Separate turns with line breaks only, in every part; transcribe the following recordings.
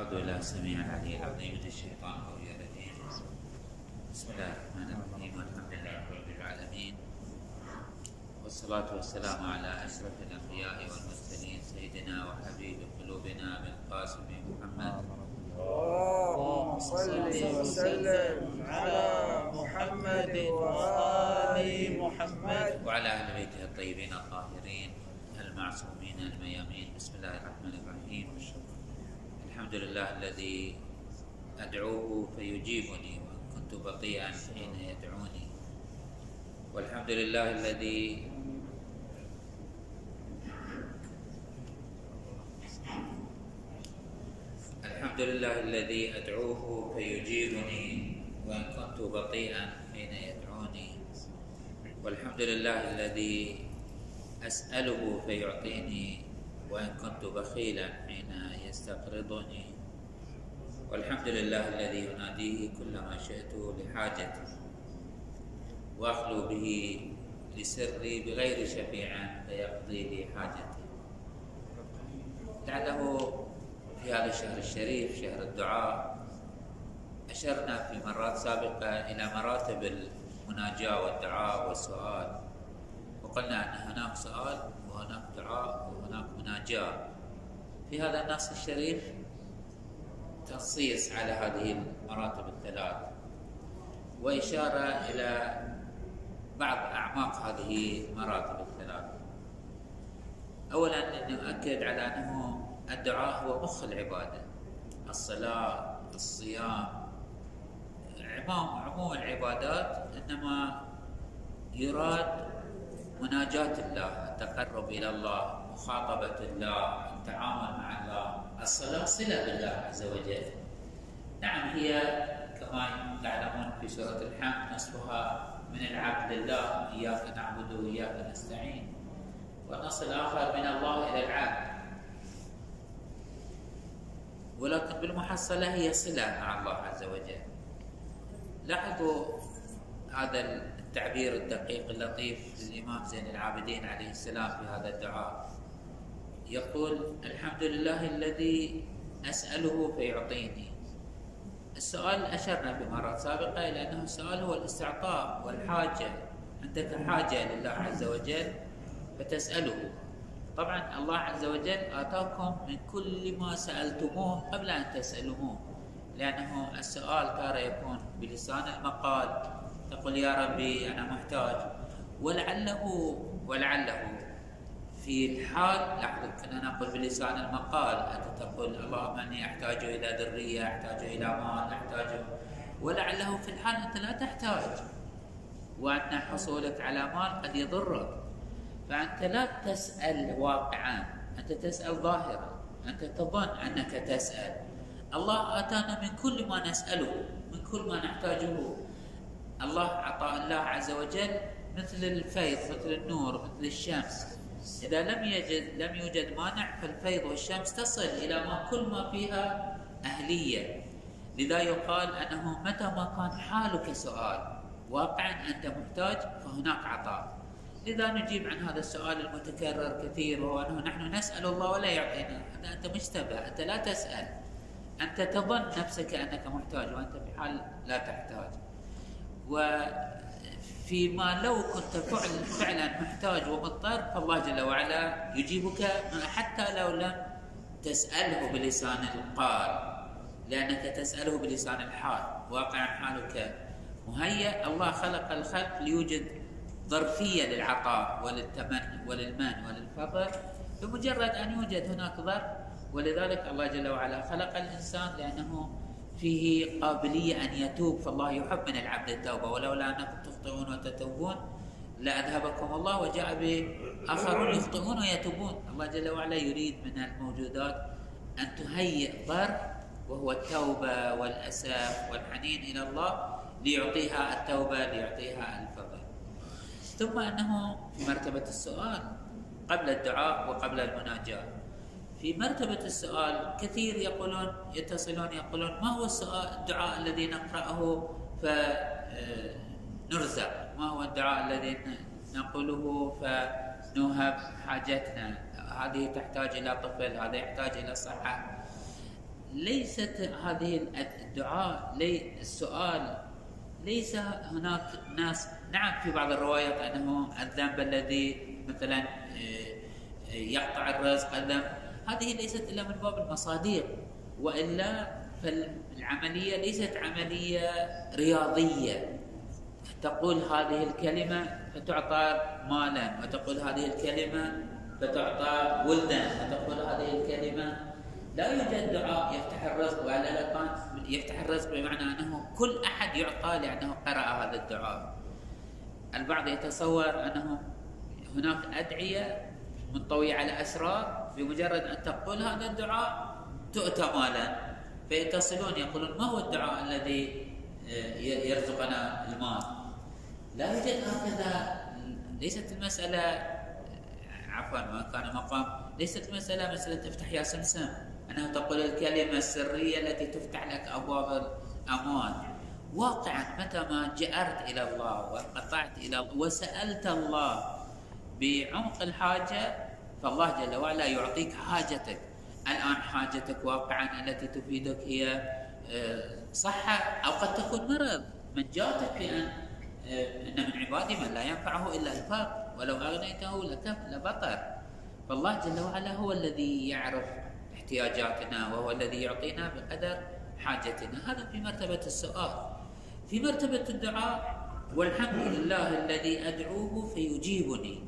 أعوذ بالله السميع العلي العظيم من الشيطان الرجيم. الرجيم بسم الله الرحمن الرحيم. والحمد لله رب العالمين. والصلاة والسلام على أشرف الأنبياء والمرسلين. سيدنا وحبيب قلوبنا بالقاسم محمد.
اللهم صل وسلم على محمد وآل محمد.
وعلى أهل بيته الطيبين الطاهرين المعصومين الميامين. بسم الله الرحمن الرحيم. الحمد لله الذي أدعوه فيجيبني وإن كنت بطيئا حين يدعوني. والحمد لله الذي الحمد لله الذي أدعوه فيجيبني وإن كنت بطيئا حين يدعوني. والحمد لله الذي أسأله فيعطيني وإن كنت بخيلا حين يستقرضني والحمد لله الذي يناديه كلما شئت لحاجتي وأخلو به لسري بغير شفيع فيقضي لي حاجتي. لعله في هذا الشهر الشريف شهر الدعاء أشرنا في مرات سابقة إلى مراتب المناجاة والدعاء والسؤال وقلنا أن هناك سؤال وهناك دعاء وهناك مناجاة. في هذا النص الشريف تنصيص على هذه المراتب الثلاث وإشارة إلى بعض أعماق هذه المراتب الثلاث. أولا نؤكد على أنه الدعاء هو مخ العبادة الصلاة الصيام عموم عموم العبادات إنما يراد مناجاة الله التقرب إلى الله مخاطبة الله التعامل مع الله. الصلاة صلة بالله عز وجل. نعم هي كما تعلمون في سورة الحمد نصفها من العبد لله إياك نعبد وإياك نستعين. والنص الآخر من الله إلى العبد. ولكن بالمحصلة هي صلة مع الله عز وجل. لاحظوا هذا التعبير الدقيق اللطيف للإمام زين العابدين عليه السلام في هذا الدعاء. يقول الحمد لله الذي أسأله فيعطيني. السؤال أشرنا في مرات سابقة إلى أنه السؤال هو الاستعطاء والحاجة. عندك حاجة لله عز وجل فتسأله. طبعا الله عز وجل آتاكم من كل ما سألتموه قبل أن تسألوه لأنه السؤال ترى يكون بلسان المقال تقول يا ربي أنا محتاج. ولعله ولعله في الحال لاحظوا كنا نقول بلسان المقال أنت تقول اللهم أني أحتاج إلى ذرية أحتاج إلى مال أحتاج ولعله في الحال أنت لا تحتاج. وأن حصولك على مال قد يضرك. فأنت لا تسأل واقعا أنت تسأل ظاهرا. أنت تظن أنك تسأل. الله آتانا من كل ما نسأله من كل ما نحتاجه. الله عطاء الله عز وجل مثل الفيض مثل النور مثل الشمس. إذا لم يجد لم يوجد مانع فالفيض والشمس تصل إلى ما كل ما فيها أهلية. لذا يقال أنه متى ما كان حالك سؤال واقعا أنت محتاج فهناك عطاء. لذا نجيب عن هذا السؤال المتكرر كثير وهو أنه نحن نسأل الله ولا يعطينا. هذا أنت مشتبه أنت لا تسأل. أنت تظن نفسك أنك محتاج وأنت في حال لا تحتاج. وفيما لو كنت فعل فعلا محتاج ومضطر فالله جل وعلا يجيبك حتى لو لم تسأله بلسان القال لأنك تسأله بلسان الحال واقعا حالك مهيأ. الله خلق الخلق ليوجد ظرفية للعطاء وللتمن وللمن وللفضل بمجرد أن يوجد هناك ظرف. ولذلك الله جل وعلا خلق الإنسان لأنه فيه قابلية أن يتوب فالله يحب من العبد التوبة. ولولا أنكم تخطئون وتتوبون لأذهبكم الله وجاء بآخرون يخطئون ويتوبون. الله جل وعلا يريد من الموجودات أن تهيئ ظرف وهو التوبة والأساف والحنين إلى الله ليعطيها التوبة ليعطيها الفضل. ثم أنه في مرتبة السؤال قبل الدعاء وقبل المناجاة. في مرتبة السؤال كثير يقولون يتصلون يقولون ما هو السؤال الدعاء الذي نقرأه؟ فنرزق ما هو الدعاء الذي نقوله؟ فنوهب حاجتنا. هذه تحتاج إلى طفل هذا يحتاج إلى صحة. ليست هذه الدعاء لي السؤال ليس هناك ناس. نعم في بعض الروايات أنه الذنب الذي مثلا آه، آه، يقطع الرزق الذنب هذه ليست إلا من باب المصاديق وإلا فالعملية ليست عملية رياضية تقول هذه الكلمة فتعطى مالا وتقول هذه الكلمة فتعطى ولدا وتقول هذه الكلمة لا يوجد دعاء يفتح الرزق والا لا كان يفتح الرزق بمعنى أنه كل أحد يعطى لأنه قرأ هذا الدعاء. البعض يتصور أنه هناك أدعية منطويه على أسرار بمجرد أن تقول هذا الدعاء تؤتى مالا. فيتصلون يقولون ما هو الدعاء الذي آه، يرزقنا المال؟ لا يوجد هكذا ليست المسألة عفوا ما كان مقام. ليست المساله مسألة افتح يا سمسم. أنها تقول الكلمة السرية التي تفتح لك أبواب الأموال واقعا متى ما جأرت إلى الله وانقطعت إلى الله وسألت الله بعمق الحاجة فالله جل وعلا يعطيك حاجتك. الآن حاجتك واقعا التي تفيدك هي آه، صحة أو قد تكون مرض. من جاتك بأن آه، إن من عبادي من لا ينفعه إلا الفقر ولو أغنيته لبطر. فالله جل وعلا هو الذي يعرف احتياجاتنا وهو الذي يعطينا بقدر حاجتنا. هذا في مرتبة السؤال. في مرتبة الدعاء والحمد لله الذي أدعوه فيجيبني.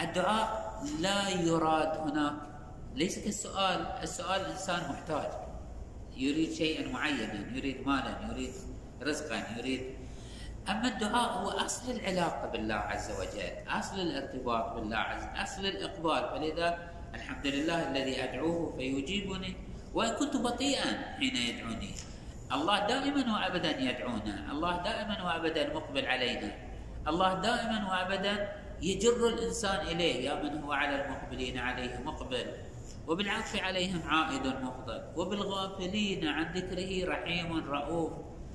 الدعاء لا يراد هناك ليس كالسؤال السؤال الإنسان محتاج. يريد شيئا معينا يريد مالا يريد رزقا يريد. أما الدعاء هو أصل العلاقة بالله عز وجل أصل الارتباط بالله عز وجل أصل الإقبال. فلذا الحمد لله الذي أدعوه فيجيبني وإن كنت بطيئا حين يدعوني. الله دائما وأبدا يدعونا. الله دائما وأبدا مقبل علينا. الله دائما وأبدا يجر الإنسان إليه يا من هو على المقبلين عليه مقبل وبالعطف عليهم عائد مفضل وبالغافلين عن ذكره رحيم رؤوف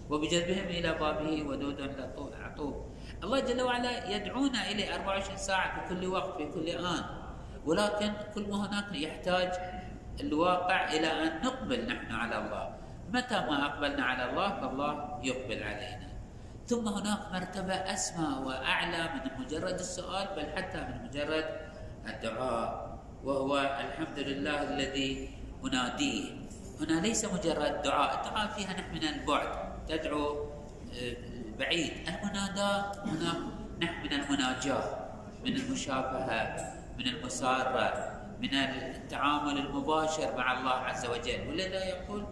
وبجذبهم إلى بابه ودود عطوف الله جل وعلا يدعونا إليه 24 ساعة في كل وقت في كل آن. ولكن كل ما هناك يحتاج الواقع إلى أن نقبل نحن على الله. متى ما أقبلنا على الله فالله يقبل علينا. ثم هناك مرتبة أسمى وأعلى من مجرد السؤال بل حتى من مجرد الدعاء وهو الحمد لله الذي أناديه. هنا ليس مجرد دعاء الدعاء فيها نحن من البعد. تدعو آه، بعيد. المناداة هنا نحن من المناجاة من المشافهة من المسارة من التعامل المباشر مع الله عز وجل. ولذا يقول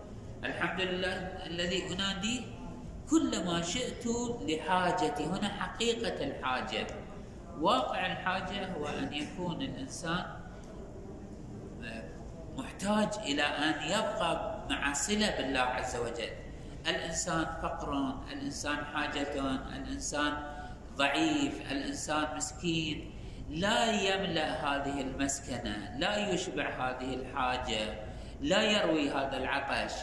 الحمد لله الذي أنادي كل ما شئت لحاجتي. هنا حقيقة الحاجة. واقع الحاجة هو أن يكون الإنسان محتاج إلى أن يبقى مع صلة بالله عز وجل. الإنسان فقر الإنسان حاجة الإنسان ضعيف الإنسان مسكين. لا يملأ هذه المسكنة لا يشبع هذه الحاجة لا يروي هذا العطش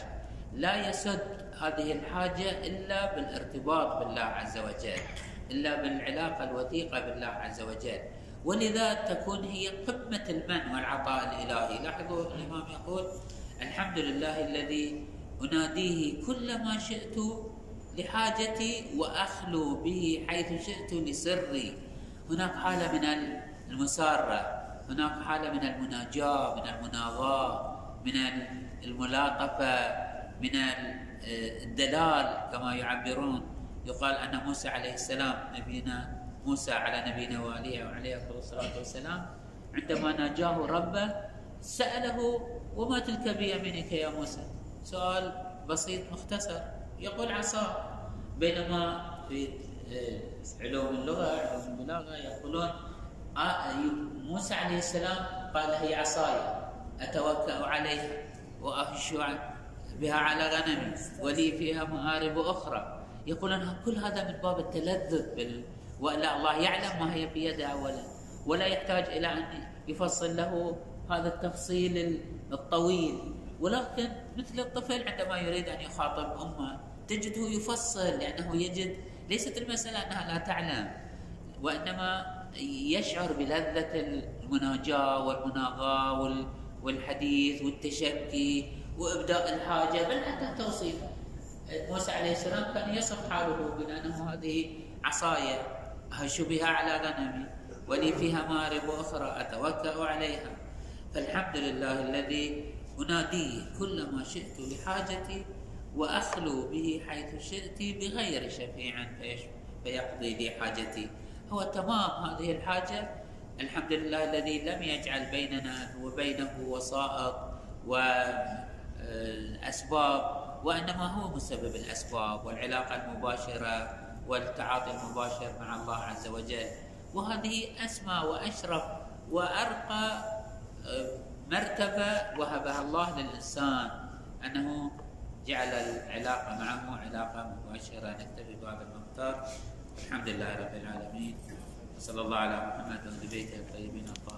لا يسد هذه الحاجة إلا بالارتباط بالله عز وجل إلا بالعلاقة الوثيقة بالله عز وجل. ولذا تكون هي قمة المن والعطاء الإلهي. لاحظوا الإمام يقول الحمد لله الذي أناديه كل ما شئت لحاجتي وأخلو به حيث شئت لسري. هناك حالة من المسارة هناك حالة من المناجاة من المناغاة من الملاطفة من الدلال كما يعبرون يقال أن موسى عليه السلام نبينا موسى على نبينا وعليه وعليه الصلاة والسلام. عندما ناجاه ربه سأله وما تلك بيمينك يا موسى؟ سؤال بسيط مختصر يقول عصا. بينما في علوم اللغة علوم البلاغة يقولون آه، موسى عليه السلام قال هي عصاي أتوكأ عليها وأهش بها على غنمي ولي فيها مآرب أخرى. يقولون كل هذا من باب التلذذ بال... ولا الله يعلم ما هي في يده أولا ولا يحتاج إلى أن يفصل له هذا التفصيل الطويل. ولكن مثل الطفل عندما يريد أن يخاطب أمه تجده يفصل لأنه يجد ليست المسألة أنها لا تعلم وإنما يشعر بلذة المناجاة والمناغاة والحديث والتشكي وإبداء الحاجة بل حتى التوصيف موسى عليه السلام كان يصف حاله بأنه هذه عصاي أهش بها على غنمي ولي فيها مارب أخرى أتوكأ عليها. فالحمد لله الذي أناديه كلما شئت لحاجتي وأخلو به حيث شئت بغير شفيع فيقضي لي حاجتي. هو تمام هذه الحاجة؟ الحمد لله الذي لم يجعل بيننا وبينه وسائط والأسباب وإنما هو مسبب الأسباب والعلاقة المباشرة والتعاطي المباشر مع الله عز وجل. وهذه أسمى وأشرف وأرقى آه، مرتبة وهبها الله للإنسان. أنه جعل العلاقة معه علاقة مباشرة. نكتفي بهذا المقدار الحمد لله رب العالمين. وصلى الله على محمد وآل بيته الطيبين الطاهرين